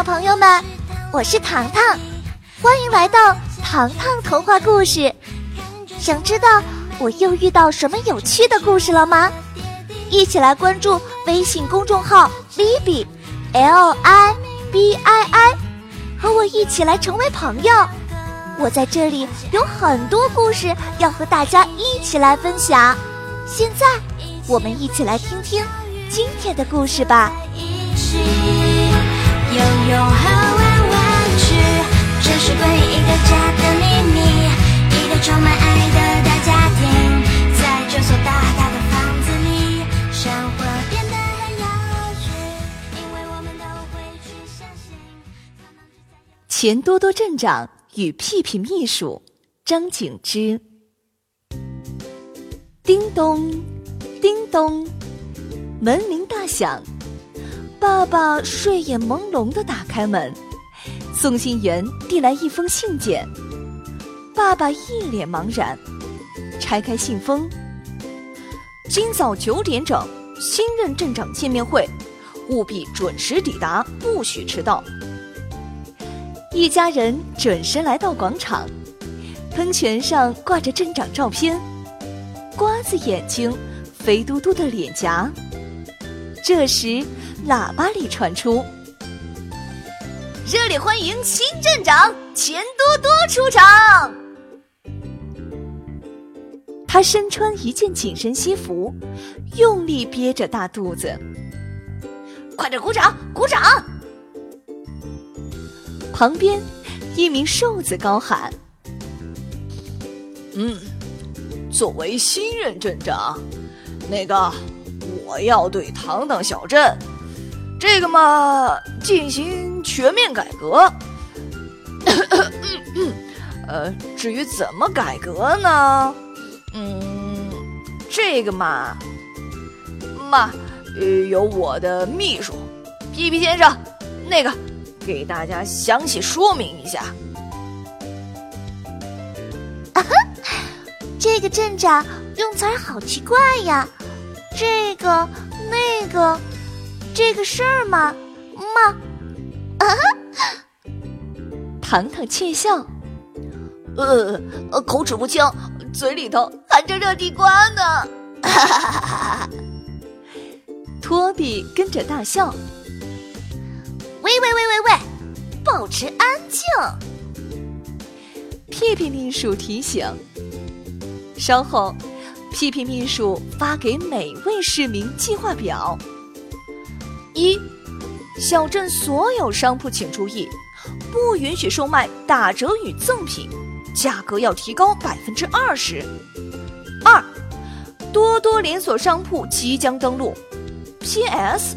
小朋友们，我是糖糖，欢迎来到糖糖童话故事。想知道我又遇到什么有趣的故事了吗？一起来关注微信公众号 “Libi”，L I B I I，和我一起来成为朋友。我在这里有很多故事要和大家一起来分享。现在，我们一起来听听今天的故事吧。拥有和玩玩具，这是关于一个家的秘密，一个充满爱的大家庭，在这所大大的房子里，生活变得很有趣，因为我们都会去相信。钱多多镇长与屁屁秘书张景之，叮咚，叮咚，门铃大响。爸爸睡眼朦胧的打开门，送信员递来一封信件。爸爸一脸茫然，拆开信封。今早九点整，新任镇长见面会，务必准时抵达，不许迟到。一家人准时来到广场，喷泉上挂着镇长照片，瓜子眼睛，肥嘟嘟的脸颊。这时。喇叭里传出：“热烈欢迎新镇长钱多多出场。”他身穿一件紧身西服，用力憋着大肚子。快点鼓掌，鼓掌！旁边一名瘦子高喊：“嗯，作为新任镇长，那个我要对糖糖小镇。”这个嘛，进行全面改革。呃，至于怎么改革呢？嗯，这个嘛，嘛，有我的秘书皮皮先生，那个给大家详细说明一下。啊哈，这个镇长用词儿好奇怪呀，这个那个。这个事儿嘛，嘛，啊！糖糖窃笑，呃，口齿不清，嘴里头含着热地瓜呢。哈哈哈哈哈！托比跟着大笑。喂喂喂喂喂，保持安静。屁屁秘书提醒。稍后，屁屁秘书发给每位市民计划表。一，小镇所有商铺请注意，不允许售卖打折与赠品，价格要提高百分之二十。二，多多连锁商铺即将登陆，P.S.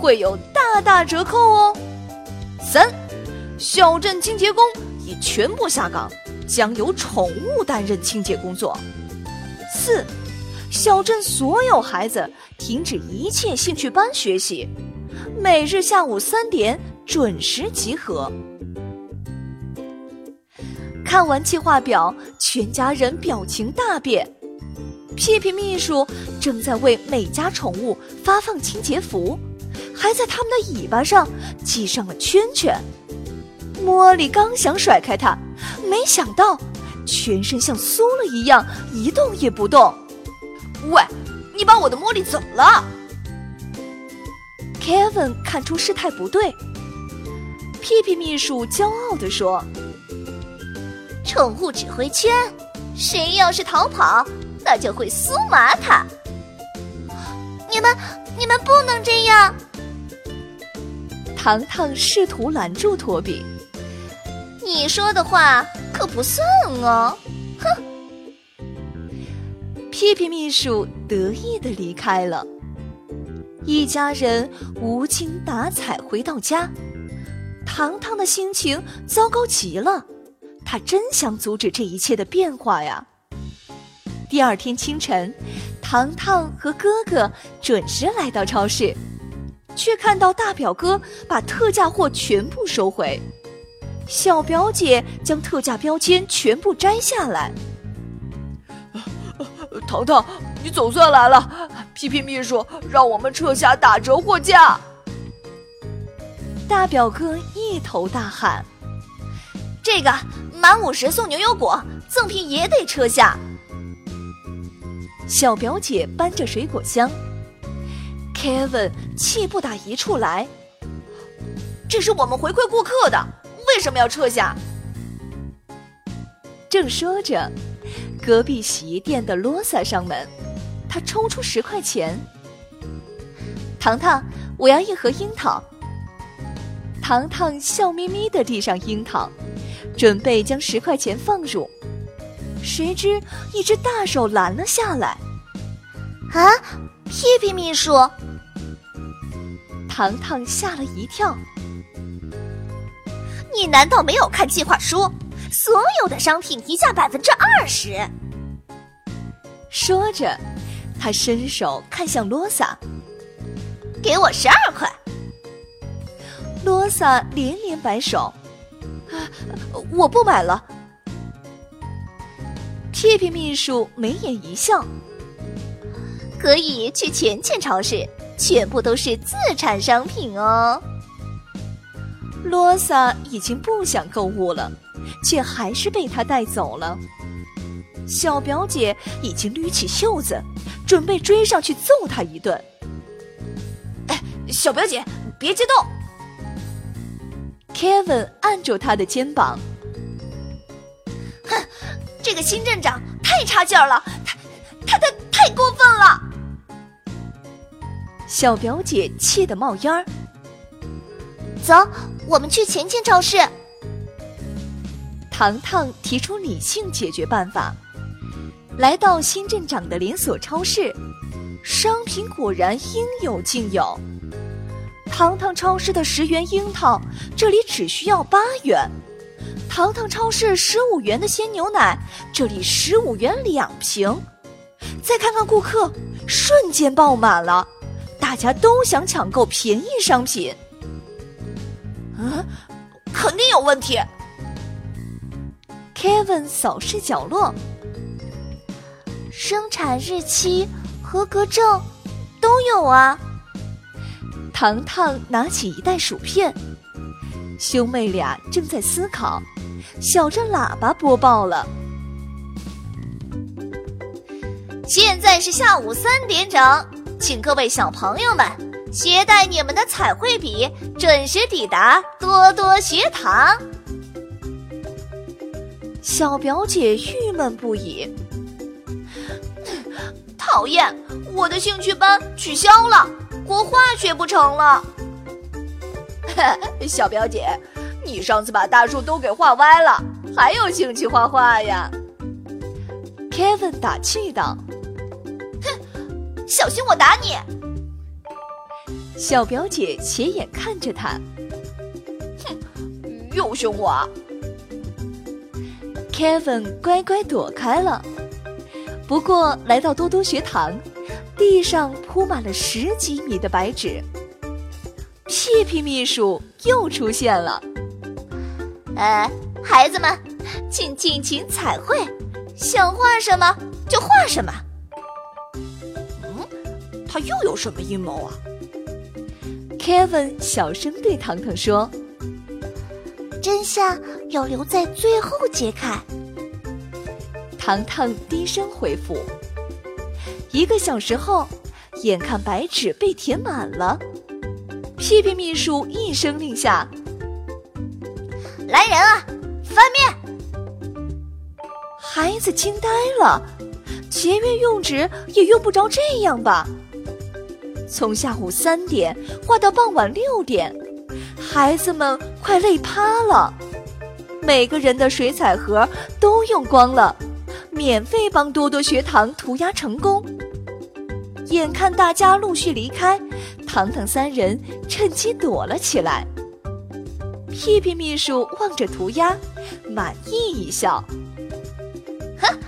会有大大折扣哦。三，小镇清洁工已全部下岗，将由宠物担任清洁工作。四，小镇所有孩子停止一切兴趣班学习。每日下午三点准时集合。看完计划表，全家人表情大变。屁屁秘书正在为每家宠物发放清洁服，还在它们的尾巴上系上了圈圈。茉莉刚想甩开它，没想到全身像酥了一样，一动也不动。喂，你把我的茉莉怎么了？Kevin 看出事态不对，屁屁秘书骄傲地说：“宠物指挥圈，谁要是逃跑，那就会酥麻它。你们，你们不能这样！”糖糖试图拦住托比：“你说的话可不算哦！”哼，屁屁秘书得意的离开了。一家人无精打采回到家，糖糖的心情糟糕极了。他真想阻止这一切的变化呀！第二天清晨，糖糖和哥哥准时来到超市，却看到大表哥把特价货全部收回，小表姐将特价标签全部摘下来。糖糖，你总算来了！皮皮秘书让我们撤下打折货架。大表哥一头大汗。这个满五十送牛油果，赠品也得撤下。小表姐搬着水果箱，Kevin 气不打一处来。这是我们回馈顾客的，为什么要撤下？正说着，隔壁洗衣店的罗萨上门，他抽出十块钱。糖糖，我要一盒樱桃。糖糖笑眯眯的递上樱桃，准备将十块钱放入，谁知一只大手拦了下来。啊，屁屁秘书！糖糖吓了一跳。你难道没有看计划书？所有的商品提价百分之二十。说着，他伸手看向罗萨，给我十二块。罗萨连连摆手：“我不买了。”屁屁秘书眉眼一笑：“可以去钱钱超市，全部都是自产商品哦。”罗萨已经不想购物了，却还是被他带走了。小表姐已经捋起袖子，准备追上去揍他一顿。哎，小表姐，别激动。Kevin 按住他的肩膀，哼，这个新镇长太差劲了，他他他太过分了。小表姐气得冒烟儿。走，我们去前前超市。糖糖提出理性解决办法，来到新镇长的连锁超市，商品果然应有尽有。糖糖超市的十元樱桃，这里只需要八元；糖糖超市十五元的鲜牛奶，这里十五元两瓶。再看看顾客，瞬间爆满了，大家都想抢购便宜商品。嗯，肯定有问题。Kevin 扫视角落，生产日期、合格证都有啊。糖糖拿起一袋薯片，兄妹俩正在思考。小镇喇叭播报了，现在是下午三点整，请各位小朋友们。携带你们的彩绘笔，准时抵达多多学堂。小表姐郁闷不已，讨厌，我的兴趣班取消了，国画学不成了。小表姐，你上次把大树都给画歪了，还有兴趣画画呀？Kevin 打气道：“哼，小心我打你！”小表姐斜眼看着他，哼，又凶我。Kevin 乖乖躲开了。不过来到多多学堂，地上铺满了十几米的白纸。屁屁秘书又出现了。呃，孩子们，请尽情彩绘，想画什么就画什么。嗯，他又有什么阴谋啊？Kevin 小声对糖糖说：“真相要留在最后揭开。”糖糖低声回复。一个小时后，眼看白纸被填满了，屁屁秘书一声令下：“来人啊，翻面！”孩子惊呆了，节约用纸也用不着这样吧？从下午三点画到傍晚六点，孩子们快累趴了。每个人的水彩盒都用光了，免费帮多多学堂涂鸦成功。眼看大家陆续离开，糖糖三人趁机躲了起来。屁屁秘书望着涂鸦，满意一笑：“哼，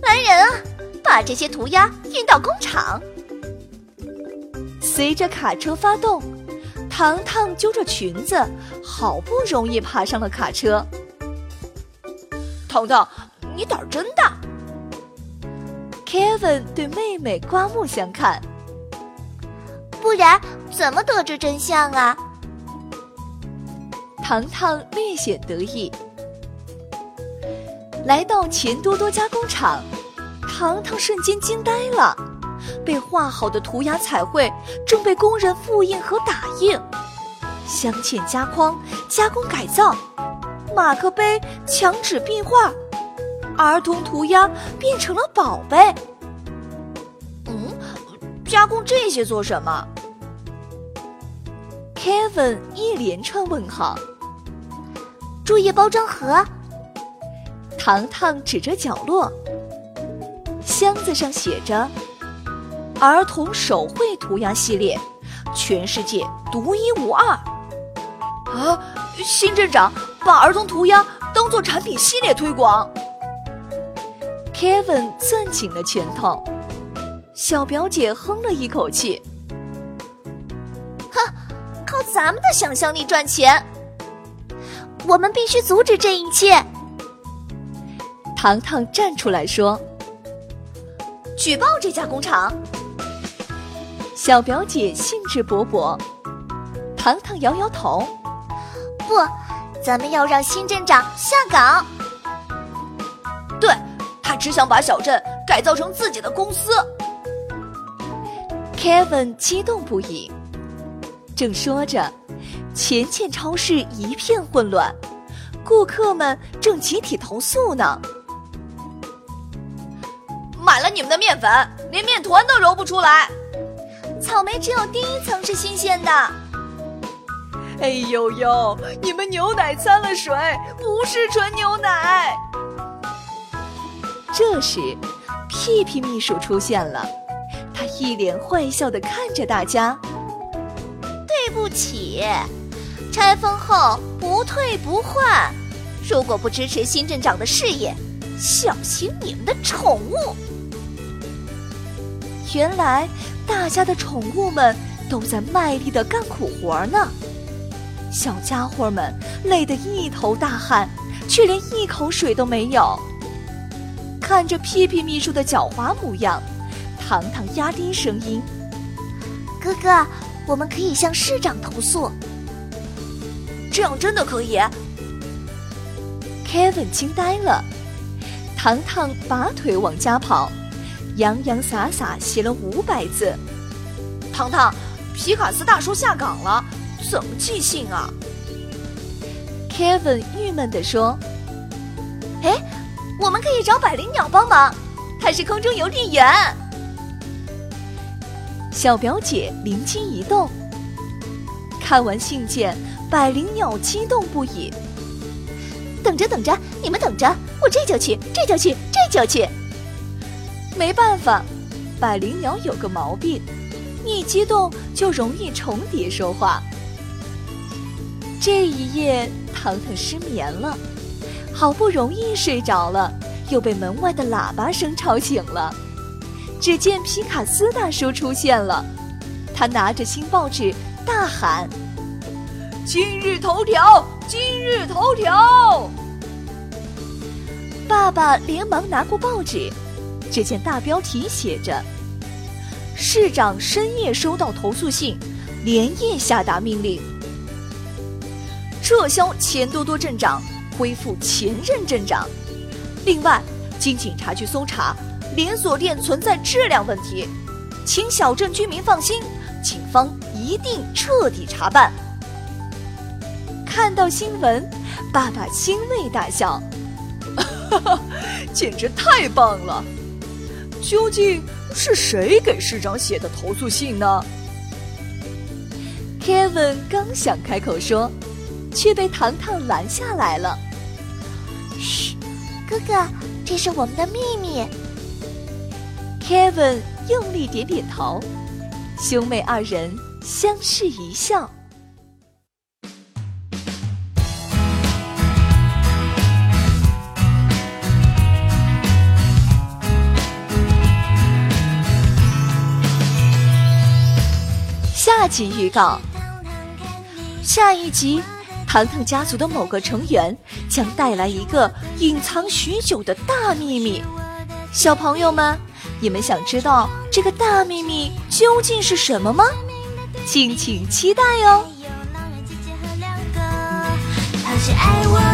来人啊，把这些涂鸦运到工厂。”随着卡车发动，糖糖揪着裙子，好不容易爬上了卡车。糖糖，你胆儿真大！Kevin 对妹妹刮目相看。不然怎么得知真相啊？糖糖略显得意。来到钱多多加工厂，糖糖瞬间惊呆了。被画好的涂鸦彩绘正被工人复印和打印，镶嵌加框、加工改造，马克杯、墙纸壁画，儿童涂鸦变成了宝贝。嗯，加工这些做什么？Kevin 一连串问号。注意包装盒。糖糖指着角落，箱子上写着。儿童手绘涂鸦系列，全世界独一无二。啊，新镇长把儿童涂鸦当做产品系列推广。Kevin 攥紧了拳头，小表姐哼了一口气：“哼，靠咱们的想象力赚钱，我们必须阻止这一切。”糖糖站出来说：“举报这家工厂。”小表姐兴致勃勃，糖糖摇摇头：“不，咱们要让新镇长下岗。只想把小镇改造成自己的公司。” Kevin 激动不已。正说着，钱钱超市一片混乱，顾客们正集体投诉呢：“买了你们的面粉，连面团都揉不出来。”草莓只有第一层是新鲜的。哎呦呦，你们牛奶掺了水，不是纯牛奶。这时，屁屁秘书出现了，他一脸坏笑的看着大家。对不起，拆封后不退不换。如果不支持新镇长的事业，小心你们的宠物。原来。大家的宠物们都在卖力的干苦活呢，小家伙们累得一头大汗，却连一口水都没有。看着屁屁秘书的狡猾模样，糖糖压低声音：“哥哥，我们可以向市长投诉。”这样真的可以？Kevin 惊呆了，糖糖拔腿往家跑。洋洋洒洒写了五百字。糖糖，皮卡斯大叔下岗了，怎么寄信啊？Kevin 郁闷地说：“，我们可以找百灵鸟帮忙，它是空中邮递员。”小表姐灵机一动，看完信件，百灵鸟激动不已：“等着，等着，你们等着，我这就去，这就去，这就去。”没办法，百灵鸟有个毛病，一激动就容易重叠说话。这一夜，糖糖失眠了，好不容易睡着了，又被门外的喇叭声吵醒了。只见皮卡斯大叔出现了，他拿着新报纸，大喊：“今日头条，今日头条！”爸爸连忙拿过报纸。只见大标题写着：“市长深夜收到投诉信，连夜下达命令，撤销钱多多镇长，恢复前任镇长。另外，经警察局搜查，连锁店存在质量问题，请小镇居民放心，警方一定彻底查办。”看到新闻，爸爸欣慰大笑：“哈哈，简直太棒了！”究竟是谁给市长写的投诉信呢？Kevin 刚想开口说，却被糖糖拦下来了。嘘，哥哥，这是我们的秘密。Kevin 用力点点头，兄妹二人相视一笑。下集预告：下一集，糖糖家族的某个成员将带来一个隐藏许久的大秘密。小朋友们，你们想知道这个大秘密究竟是什么吗？敬请期待哦！是爱我。